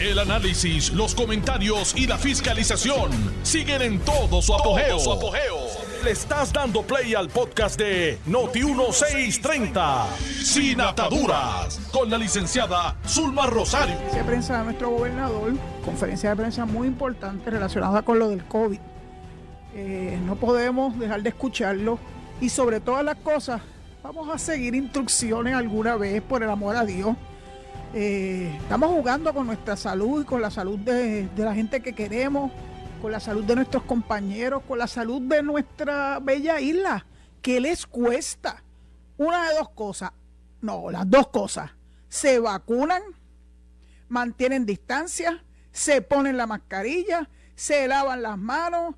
El análisis, los comentarios y la fiscalización siguen en todo su apogeo. Le estás dando play al podcast de Noti1630, Sin Ataduras, con la licenciada Zulma Rosario. Conferencia de prensa de nuestro gobernador, conferencia de prensa muy importante relacionada con lo del COVID. Eh, no podemos dejar de escucharlo y sobre todas las cosas, vamos a seguir instrucciones alguna vez, por el amor a Dios. Eh, estamos jugando con nuestra salud con la salud de, de la gente que queremos, con la salud de nuestros compañeros, con la salud de nuestra bella isla. ¿Qué les cuesta? Una de dos cosas. No, las dos cosas. Se vacunan, mantienen distancia, se ponen la mascarilla, se lavan las manos.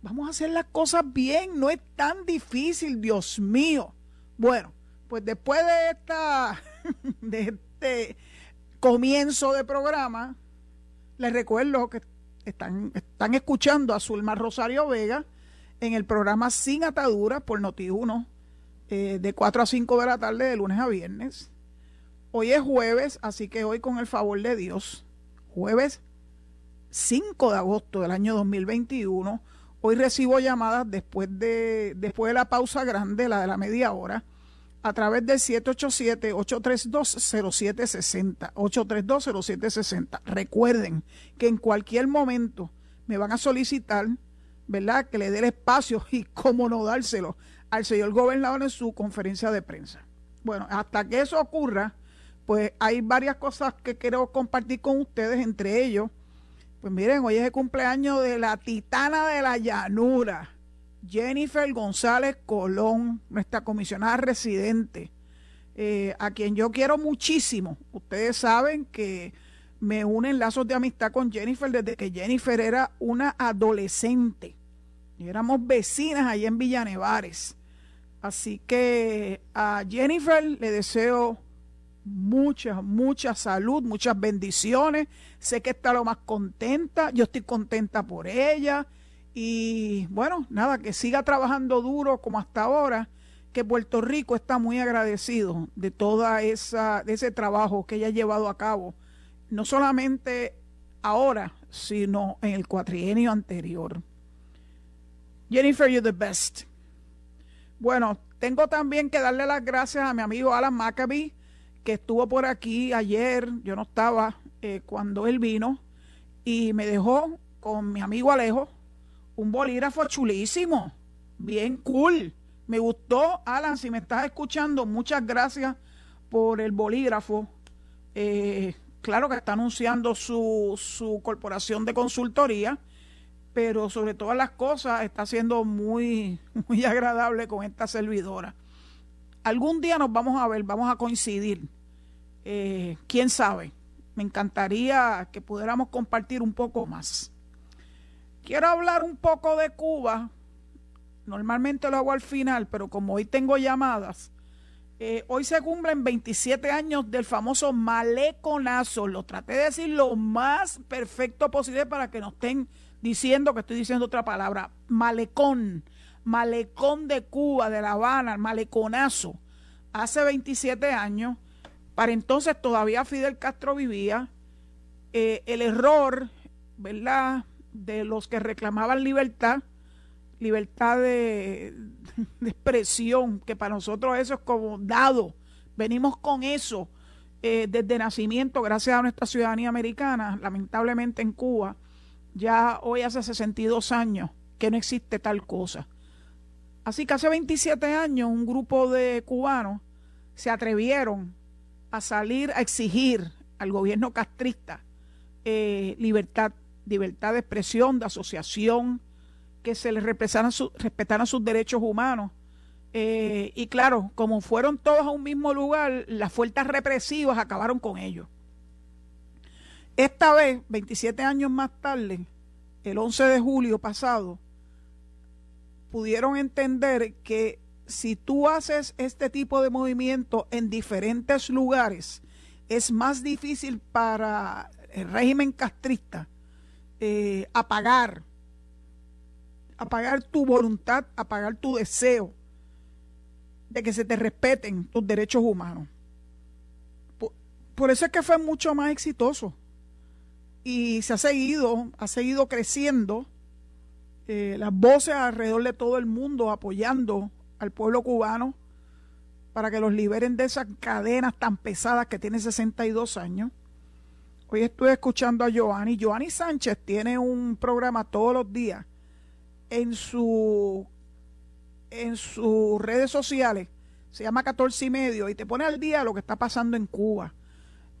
Vamos a hacer las cosas bien, no es tan difícil, Dios mío. Bueno, pues después de esta de este comienzo de programa, les recuerdo que están, están escuchando a Zulma Rosario Vega en el programa Sin Atadura por Noti1 eh, de 4 a 5 de la tarde de lunes a viernes. Hoy es jueves, así que hoy con el favor de Dios, jueves 5 de agosto del año 2021, hoy recibo llamadas después de, después de la pausa grande, la de la media hora, a través del 787-832-0760. 832-0760. Recuerden que en cualquier momento me van a solicitar, ¿verdad?, que le dé el espacio y cómo no dárselo al señor gobernador en su conferencia de prensa. Bueno, hasta que eso ocurra, pues hay varias cosas que quiero compartir con ustedes, entre ellos, pues miren, hoy es el cumpleaños de la titana de la llanura Jennifer González Colón, nuestra comisionada residente, eh, a quien yo quiero muchísimo. Ustedes saben que me unen lazos de amistad con Jennifer desde que Jennifer era una adolescente. Y éramos vecinas allá en Villanevares. Así que a Jennifer le deseo mucha, mucha salud, muchas bendiciones. Sé que está lo más contenta. Yo estoy contenta por ella. Y bueno, nada, que siga trabajando duro como hasta ahora, que Puerto Rico está muy agradecido de toda esa, de ese trabajo que ella ha llevado a cabo, no solamente ahora, sino en el cuatrienio anterior. Jennifer, you're the best. Bueno, tengo también que darle las gracias a mi amigo Alan Maccabi, que estuvo por aquí ayer, yo no estaba eh, cuando él vino, y me dejó con mi amigo Alejo, un bolígrafo chulísimo, bien cool. Me gustó, Alan, si me estás escuchando, muchas gracias por el bolígrafo. Eh, claro que está anunciando su, su corporación de consultoría, pero sobre todas las cosas está siendo muy, muy agradable con esta servidora. Algún día nos vamos a ver, vamos a coincidir. Eh, ¿Quién sabe? Me encantaría que pudiéramos compartir un poco más. Quiero hablar un poco de Cuba. Normalmente lo hago al final, pero como hoy tengo llamadas, eh, hoy se cumplen 27 años del famoso maleconazo. Lo traté de decir lo más perfecto posible para que no estén diciendo que estoy diciendo otra palabra. Malecón, malecón de Cuba, de La Habana, maleconazo. Hace 27 años, para entonces todavía Fidel Castro vivía. Eh, el error, ¿verdad? De los que reclamaban libertad, libertad de, expresión, que para nosotros eso es como dado. Venimos con eso eh, desde nacimiento, gracias a nuestra ciudadanía americana, lamentablemente en Cuba, ya hoy hace 62 años que no existe tal cosa. Así que hace 27 años un grupo de cubanos se atrevieron a salir a exigir al gobierno castrista eh, libertad libertad de expresión, de asociación, que se les respetaran, sus derechos humanos. Eh, y claro, como fueron todos a un mismo lugar, las fuerzas represivas acabaron con ellos. Esta vez, 27 años más tarde, el 11 de julio pasado, pudieron entender que si tú haces este tipo de movimiento en diferentes lugares, es más difícil para el régimen castrista eh, apagar, apagar tu voluntad, apagar tu deseo de que se te respeten tus derechos humanos. Por, eso es que fue mucho más exitoso. y se ha seguido, ha seguido creciendo eh, las voces alrededor de todo el mundo apoyando al pueblo cubano para que los liberen de esas cadenas tan pesadas que tiene 62 años. Hoy estuve escuchando a Joanny. Joanny Sánchez tiene un programa todos los días en su en sus redes sociales. Se llama 14 y medio y te pone al día lo que está pasando en Cuba.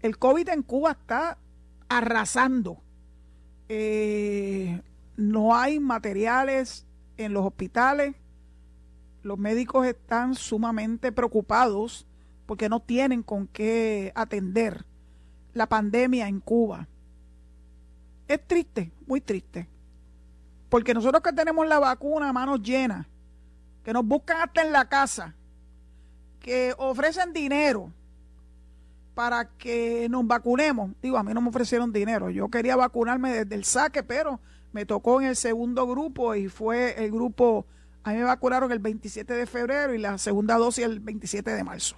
El COVID en Cuba está arrasando. Eh, no hay materiales en los hospitales. Los médicos están sumamente preocupados porque no tienen con qué atender la pandemia en Cuba. Es triste, muy triste. Porque nosotros que tenemos la vacuna a manos llenas, que nos buscan hasta en la casa, que ofrecen dinero para que nos vacunemos. Digo, a mí no me ofrecieron dinero. Yo quería vacunarme desde el saque, pero me tocó en el segundo grupo y fue el grupo, a mí me vacunaron el 27 de febrero y la segunda dosis el 27 de marzo.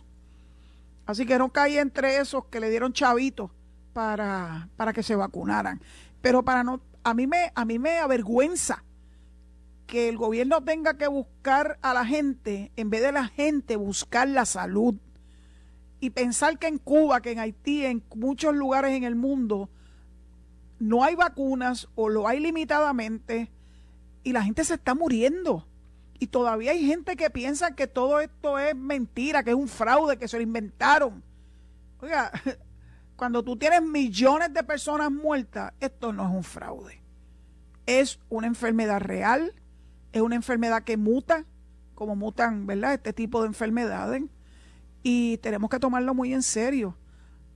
Así que no caí entre esos que le dieron chavitos para, para que se vacunaran. Pero para no, a mí me, a mí me avergüenza que el gobierno tenga que buscar a la gente, en vez de la gente buscar la salud y pensar que en Cuba, que en Haití, en muchos lugares en el mundo, no hay vacunas o lo hay limitadamente y la gente se está muriendo. Y todavía hay gente que piensa que todo esto es mentira, que es un fraude, que se lo inventaron. Oiga, cuando tú tienes millones de personas muertas, esto no es un fraude. Es una enfermedad real, es una enfermedad que muta, como mutan, ¿verdad? Este tipo de enfermedades y tenemos que tomarlo muy en serio.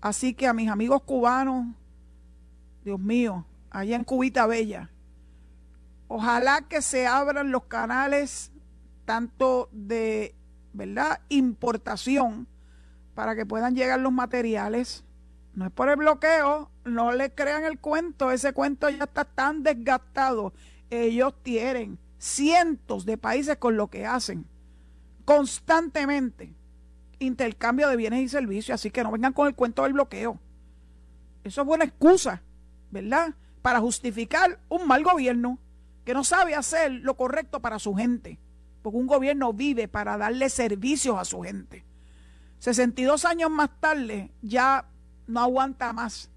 Así que a mis amigos cubanos, Dios mío, allá en Cubita Bella, ojalá que se abran los canales tanto de, ¿verdad?, importación para que puedan llegar los materiales. No es por el bloqueo, no le crean el cuento, ese cuento ya está tan desgastado. Ellos tienen cientos de países con lo que hacen constantemente intercambio de bienes y servicios, así que no vengan con el cuento del bloqueo. Eso es buena excusa, ¿verdad? Para justificar un mal gobierno que no sabe hacer lo correcto para su gente, porque un gobierno vive para darle servicios a su gente. 62 años más tarde ya no aguanta más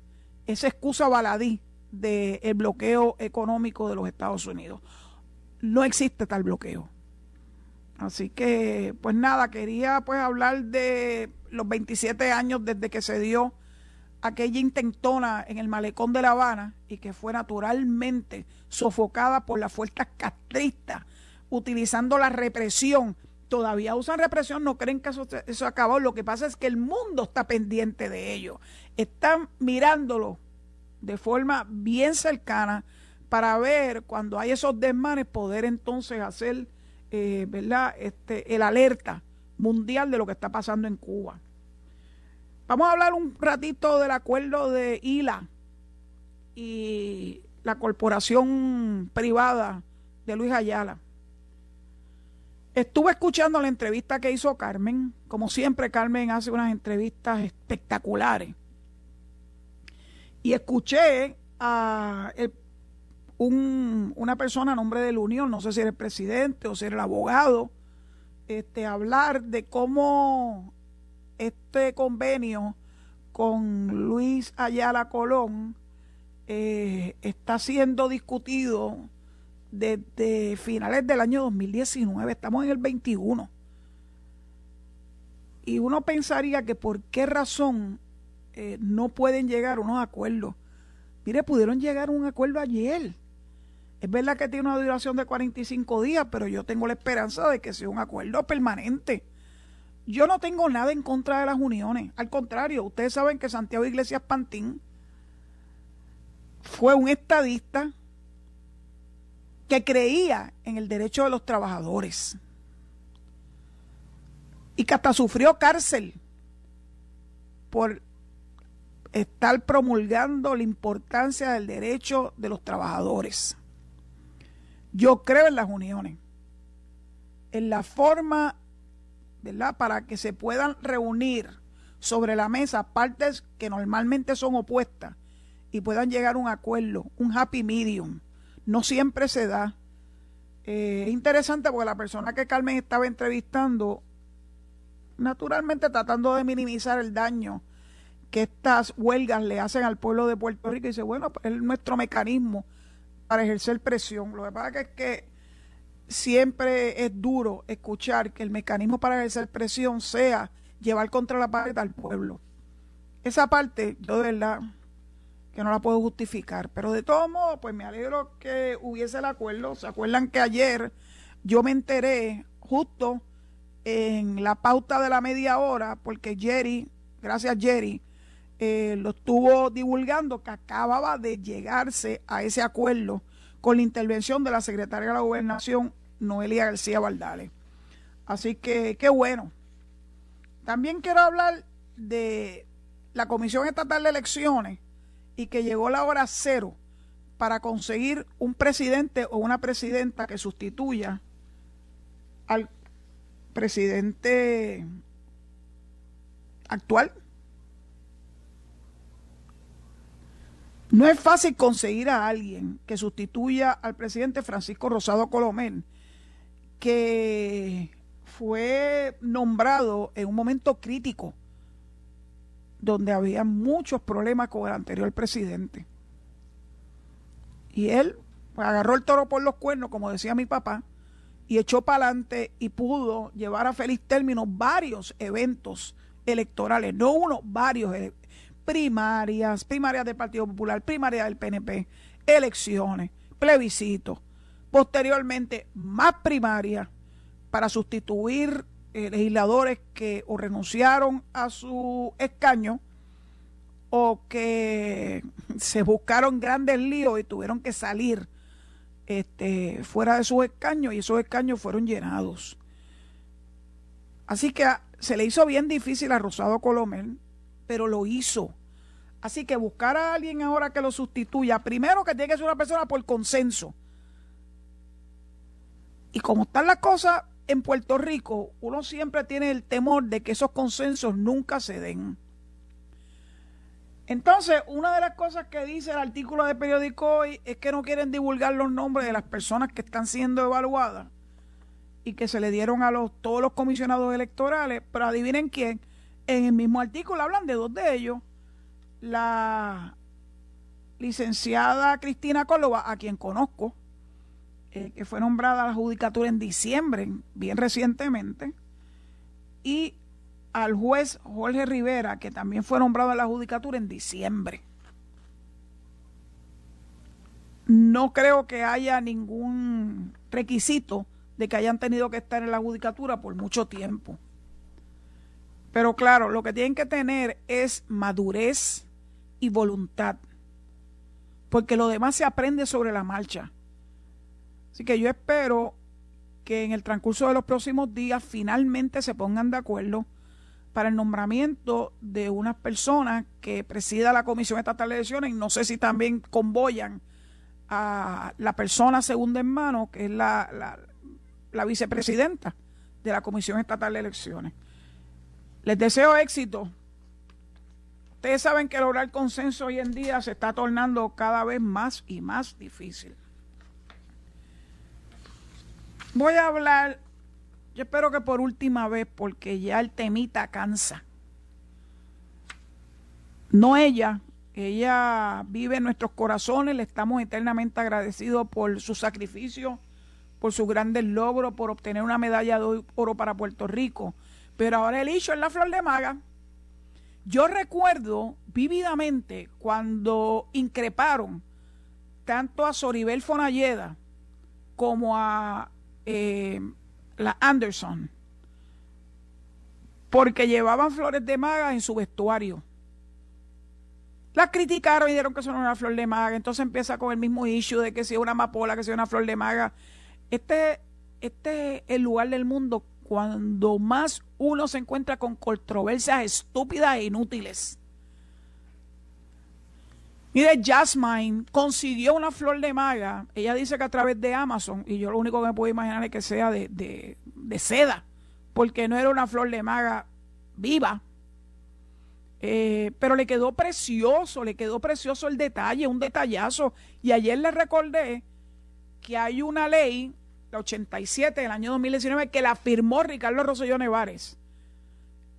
esa excusa baladí del bloqueo económico de los Estados Unidos. No existe tal bloqueo. Así que, pues nada, quería pues hablar de los 27 años desde que se dio aquella intentona en el malecón de La Habana y que fue naturalmente sofocada por las fuerzas castristas, utilizando la represión. Todavía usan represión, no creen que eso, eso acabó. Lo que pasa es que el mundo está pendiente de ello. Están mirándolo de forma bien cercana para ver cuando hay esos desmanes, poder entonces hacer eh, ¿verdad? Este, el alerta mundial de lo que está pasando en Cuba. Vamos a hablar un ratito del acuerdo de ILA y la corporación privada de Luis Ayala. Estuve escuchando la entrevista que hizo Carmen. Como siempre, Carmen hace unas entrevistas espectaculares. Y escuché a el una persona a nombre de la Unión, no sé si era el presidente o si era el abogado, este, hablar de cómo este convenio con Luis Ayala Colón eh, está siendo discutido desde finales del año 2019, estamos en el 21. Y uno pensaría que por qué razón eh, no pueden llegar unos acuerdos. Mire, pudieron llegar a un acuerdo ayer es verdad que tiene una duración de 45 días, pero yo tengo la esperanza de que sea un acuerdo permanente. Yo no tengo nada en contra de las uniones. Al contrario, ustedes saben que Santiago Iglesias Pantín fue un estadista que creía en el derecho de los trabajadores y que hasta sufrió cárcel por estar promulgando la importancia del derecho de los trabajadores. Yo creo en las uniones, en la forma, ¿verdad?, para que se puedan reunir sobre la mesa partes que normalmente son opuestas y puedan llegar a un acuerdo, un happy medium. No siempre se da. Eh, es interesante porque la persona que Carmen estaba entrevistando, naturalmente tratando de minimizar el daño que estas huelgas le hacen al pueblo de Puerto Rico, y dice, bueno, pues, es nuestro mecanismo para ejercer presión. Lo que pasa es que siempre es duro escuchar que el mecanismo para ejercer presión sea llevar contra la pared al pueblo. Esa parte, yo de verdad que no la puedo justificar. Pero de todos modos, pues me alegro que hubiese el acuerdo. ¿Se acuerdan que ayer yo me enteré justo en la pauta de la media hora, porque Jerry, gracias Jerry, eh, lo estuvo divulgando que acababa de llegarse a ese acuerdo con la intervención de la secretaria de la gobernación, Noelia García Valdales. Así que qué bueno. También quiero hablar de la Comisión Estatal de Elecciones y que llegó la hora cero para conseguir un presidente o una presidenta que sustituya al presidente actual. No es fácil conseguir a alguien que sustituya al presidente Francisco Rosado Colomel, que fue nombrado en un momento crítico donde había muchos problemas con el anterior presidente. Y él agarró el toro por los cuernos, como decía mi papá, y echó para adelante y pudo llevar a feliz término varios eventos electorales, no uno, varios e, primarias, primarias del Partido Popular, primarias del PNP, elecciones, plebiscitos, posteriormente más primarias para sustituir eh, legisladores que o renunciaron a su escaño o que se buscaron grandes líos y tuvieron que salir este, fuera de sus escaños y esos escaños fueron llenados. Así que se le hizo bien difícil a Rosado Colomel, pero lo hizo. Así que buscar a alguien ahora que lo sustituya, primero que tiene que ser una persona por consenso. Y como están las cosas, en Puerto Rico uno siempre tiene el temor de que esos consensos nunca se den. Entonces, una de las cosas que dice el artículo de periódico hoy es que no quieren divulgar los nombres de las personas que están siendo evaluadas y que se le dieron a los, todos los comisionados electorales, pero adivinen quién, en el mismo artículo hablan de dos de ellos, la licenciada Cristina Córdoba, a quien conozco, eh, que fue nombrada a la judicatura en diciembre, bien recientemente, y al juez Jorge Rivera, que también fue nombrado a la judicatura en diciembre. No creo que haya ningún requisito de que hayan tenido que estar en la judicatura por mucho tiempo. Pero claro, lo que tienen que tener es madurez y voluntad, porque lo demás se aprende sobre la marcha. Así que yo espero que en el transcurso de los próximos días finalmente se pongan de acuerdo para el nombramiento de unas personas que presida la Comisión Estatal de Elecciones y no sé si también convoyan a la persona segunda en mano, que es la, la vicepresidenta de la Comisión Estatal de Elecciones. Les deseo éxito. Ustedes saben que lograr consenso hoy en día se está tornando cada vez más y más difícil. Voy a hablar, yo espero que por última vez, porque ya el temita cansa. No ella, ella vive en nuestros corazones, le estamos eternamente agradecidos por su sacrificio, por sus grandes logros, por obtener una medalla de oro para Puerto Rico. Pero ahora el hecho es la flor de maga. Yo recuerdo vívidamente cuando increparon tanto a Soribel Fonalleda como a eh, la Anderson, porque llevaban flores de maga en su vestuario. La criticaron y dijeron que eso no era una flor de maga. Entonces empieza con el mismo issue de que si es una amapola, que si es una flor de maga. Este, este es el lugar del mundo cuando más uno se encuentra con controversias estúpidas e inútiles. Mire, Jasmine consiguió una flor de maga. Ella dice que a través de Amazon, y yo lo único que me puedo imaginar es que sea de, de seda, porque no era una flor de maga viva. Eh, pero le quedó precioso, le quedó precioso el detalle, un detallazo. Y ayer le recordé que hay una ley, la 87 del año 2019, que la firmó Ricardo Rosselló Nevares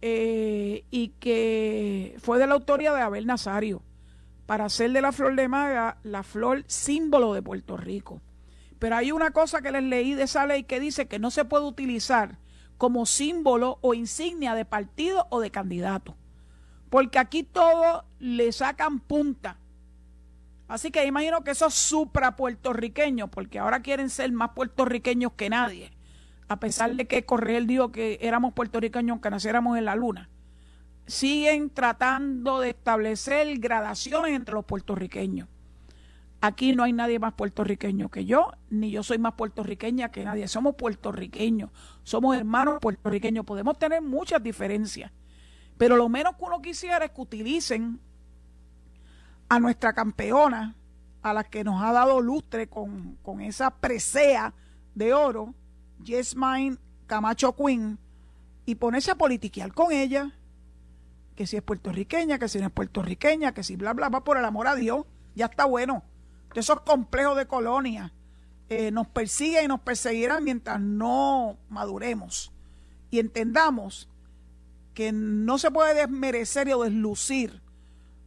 eh, y que fue de la autoría de Abel Nazario para hacer de la flor de maga la flor símbolo de Puerto Rico. Pero hay una cosa que les leí de esa ley que dice que no se puede utilizar como símbolo o insignia de partido o de candidato. Porque aquí todo le sacan punta. Así que imagino que esos supra puertorriqueños, porque ahora quieren ser más puertorriqueños que nadie, a pesar de que Correal dijo que éramos puertorriqueños que naciéramos en la luna, siguen tratando de establecer gradaciones entre los puertorriqueños. Aquí no hay nadie más puertorriqueño que yo, ni yo soy más puertorriqueña que nadie. Somos puertorriqueños, somos hermanos puertorriqueños. Podemos tener muchas diferencias, pero lo menos que uno quisiera es que utilicen a nuestra campeona, a la que nos ha dado lustre con, con esa presea de oro, Mine Camacho Quinn, y ponerse a politiquear con ella, que si es puertorriqueña, que si no es puertorriqueña, que si bla, bla, va por el amor a Dios, ya está bueno de esos complejos de colonia eh, nos persiguen y nos perseguirán mientras no maduremos y entendamos que no se puede desmerecer o deslucir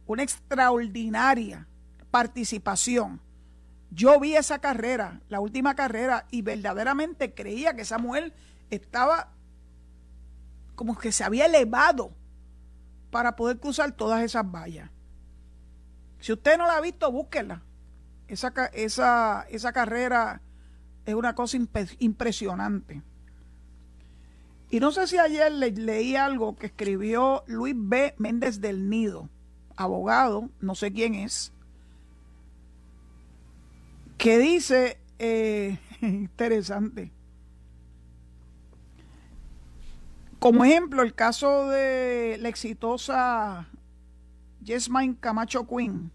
una extraordinaria participación. Yo vi esa carrera, la última carrera, y verdaderamente creía que esa mujer estaba como que se había elevado para poder cruzar todas esas vallas. Si usted no la ha visto, búsquela. Esa, esa, esa carrera es una cosa impresionante. Y no sé si ayer le, leí algo que escribió Luis B. Méndez del Nido, abogado, no sé quién es, que dice, eh, interesante, como ejemplo el caso de la exitosa Jesmine Camacho Quinn,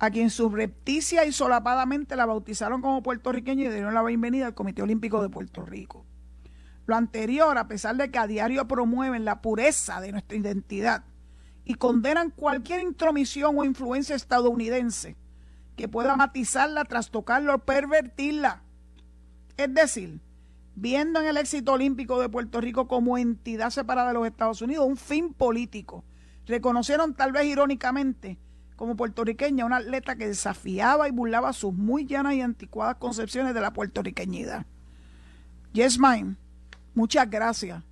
a quien subrepticia y solapadamente la bautizaron como puertorriqueña y dieron la bienvenida al Comité Olímpico de Puerto Rico. Lo anterior, a pesar de que a diario promueven la pureza de nuestra identidad y condenan cualquier intromisión o influencia estadounidense que pueda matizarla, trastocarla o pervertirla. Es decir, viendo en el éxito olímpico de Puerto Rico como entidad separada de los Estados Unidos un fin político, reconocieron tal vez irónicamente como puertorriqueña, una atleta que desafiaba y burlaba sus muy llanas y anticuadas concepciones de la puertorriqueñidad. Yes, mine. Muchas gracias.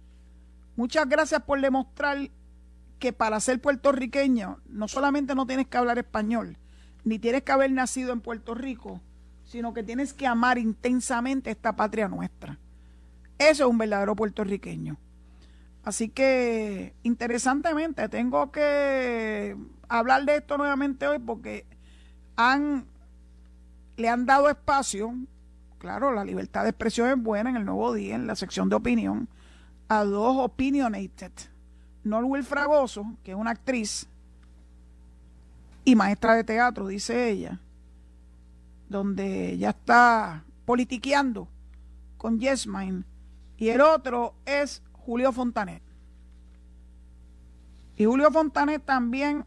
Muchas gracias por demostrar que para ser puertorriqueño no solamente no tienes que hablar español, ni tienes que haber nacido en Puerto Rico, sino que tienes que amar intensamente esta patria nuestra. Eso es un verdadero puertorriqueño. Así que, interesantemente, tengo que hablar de esto nuevamente hoy porque han, le han dado espacio, claro, la libertad de expresión es buena en el nuevo día, en la sección de opinión, a dos opinionated. Norwell Fragoso, que es una actriz y maestra de teatro, dice ella, donde ya está politiqueando con Yesmine, y el otro es Julio Fontanet. Y Julio Fontanet también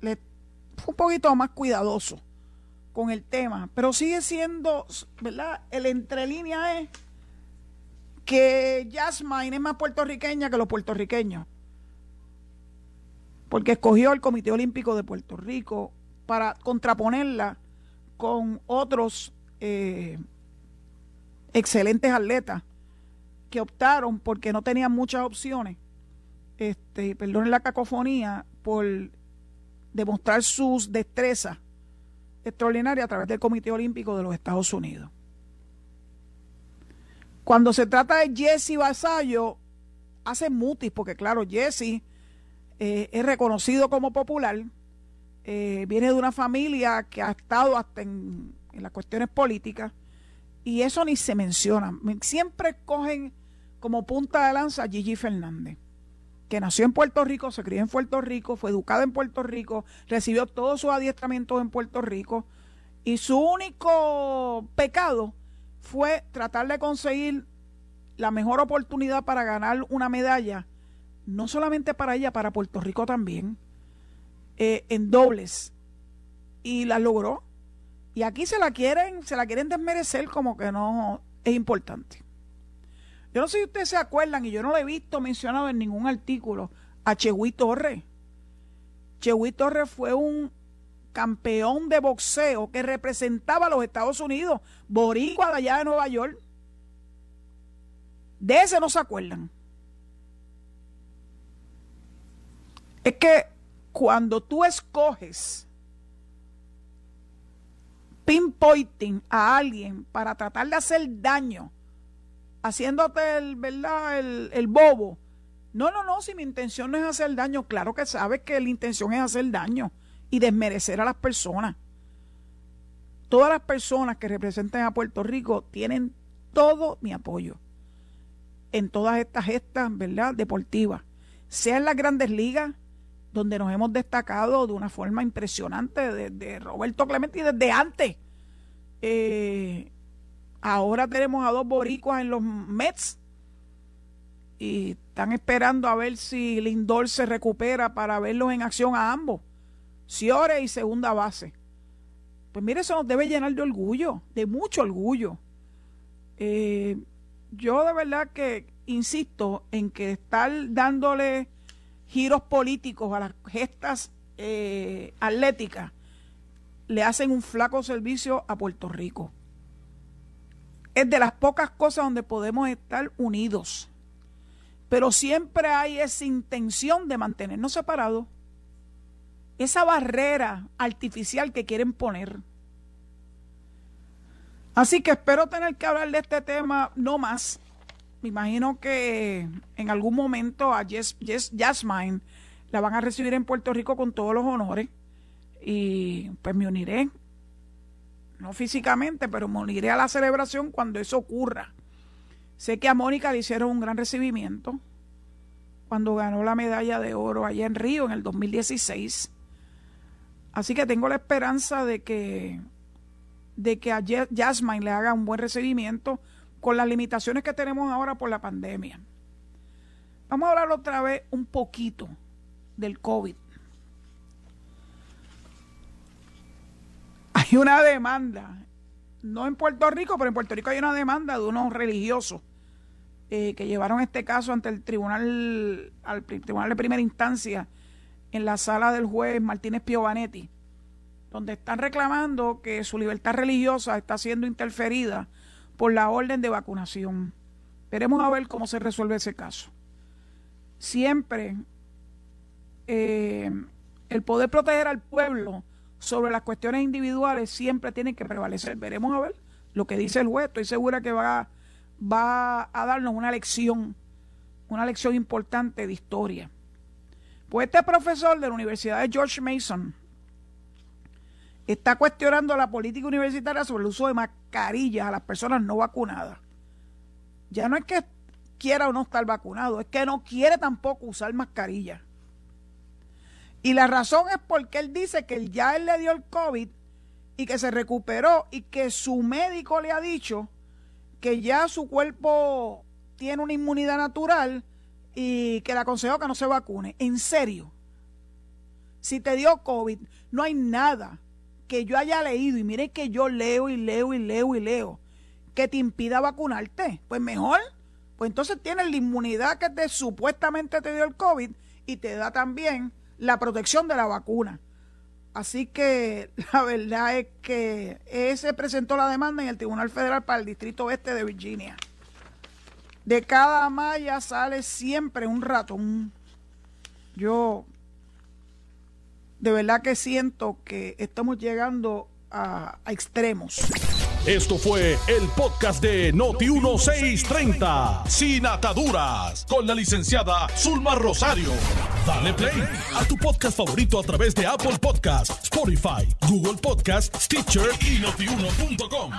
le fue un poquito más cuidadoso con el tema, pero sigue siendo, ¿verdad? El entrelínea es que Jasmine es más puertorriqueña que los puertorriqueños, porque escogió el Comité Olímpico de Puerto Rico para contraponerla con otros eh, excelentes atletas que optaron porque no tenían muchas opciones, este, perdonen la cacofonía, por demostrar sus destrezas extraordinarias a través del Comité Olímpico de los Estados Unidos. Cuando se trata de Jesse Basayo, hace mutis, porque claro, Jesse eh, es reconocido como popular, eh, viene de una familia que ha estado hasta en, en las cuestiones políticas, y eso ni se menciona. Siempre cogen como punta de lanza Gigi Fernández, que nació en Puerto Rico, se crió en Puerto Rico, fue educada en Puerto Rico, recibió todos sus adiestramientos en Puerto Rico y su único pecado fue tratar de conseguir la mejor oportunidad para ganar una medalla no solamente para ella, para Puerto Rico también, eh, en dobles. Y la logró. Y aquí se la quieren, se la quieren desmerecer como que no es importante. Yo no sé si ustedes se acuerdan, y yo no lo he visto mencionado en ningún artículo, a Chehui Torres. Chehui Torres fue un campeón de boxeo que representaba a los Estados Unidos, boricua de allá de Nueva York. De ese no se acuerdan. Es que cuando tú escoges pinpointing a alguien para tratar de hacer daño, haciéndote el, ¿verdad? El, el, bobo. No, no, no, si mi intención no es hacer daño, claro que sabes que la intención es hacer daño y desmerecer a las personas. Todas las personas que representen a Puerto Rico tienen todo mi apoyo en todas estas gestas, ¿verdad? Deportivas. Sea en las grandes ligas, donde nos hemos destacado de una forma impresionante desde Roberto Clemente y desde antes. Eh, ahora tenemos a dos boricuas en los Mets y están esperando a ver si Lindor se recupera para verlos en acción a ambos, Ciore y segunda base. Pues mire, eso nos debe llenar de orgullo, de mucho orgullo. Eh, yo de verdad que insisto en que estar dándole giros políticos a las gestas eh, atléticas le hacen un flaco servicio a Puerto Rico. Es de las pocas cosas donde podemos estar unidos. Pero siempre hay esa intención de mantenernos separados. Esa barrera artificial que quieren poner. Así que espero tener que hablar de este tema no más me imagino que en algún momento a Jess, Jasmine la van a recibir en Puerto Rico con todos los honores y pues me uniré, no físicamente, pero me uniré a la celebración cuando eso ocurra. Sé que a Mónica le hicieron un gran recibimiento cuando ganó la medalla de oro allá en Río en el 2016. Así que tengo la esperanza de que, de que a Jasmine le haga un buen recibimiento con las limitaciones que tenemos ahora por la pandemia. Vamos a hablar otra vez un poquito del COVID. Hay una demanda, no en Puerto Rico, pero en Puerto Rico hay una demanda de unos religiosos eh, que llevaron este caso ante el tribunal, al tribunal de primera instancia en la sala del juez Martínez Piovanetti, donde están reclamando que su libertad religiosa está siendo interferida por la orden de vacunación. Veremos a ver cómo se resuelve ese caso. Siempre eh, el poder proteger al pueblo sobre las cuestiones individuales siempre tiene que prevalecer. Veremos a ver lo que dice el juez. Estoy segura que va, va a darnos una lección, una lección importante de historia. Pues este profesor de la Universidad de George Mason está cuestionando la política universitaria sobre el uso de mascarillas a las personas no vacunadas. Ya no es que quiera o no estar vacunado, es que no quiere tampoco usar mascarilla. Y la razón es porque él dice que ya él le dio el COVID y que se recuperó y que su médico le ha dicho que ya su cuerpo tiene una inmunidad natural y que le aconsejó que no se vacune. En serio, si te dio COVID, no hay nada que yo haya leído, y mire que yo leo y leo y leo y leo, que te impida vacunarte, pues mejor, pues entonces tienes la inmunidad que te supuestamente te dio el COVID y te da también la protección de la vacuna. Así que la verdad es que ese presentó la demanda en el Tribunal Federal para el Distrito Oeste de Virginia. De cada malla sale siempre un ratón. Yo de verdad que siento que estamos llegando a, extremos. Esto fue el podcast de Noti1630, sin ataduras, con la licenciada Zulma Rosario. Dale play a tu podcast favorito a través de Apple Podcasts, Spotify, Google Podcasts, Stitcher y notiuno.com.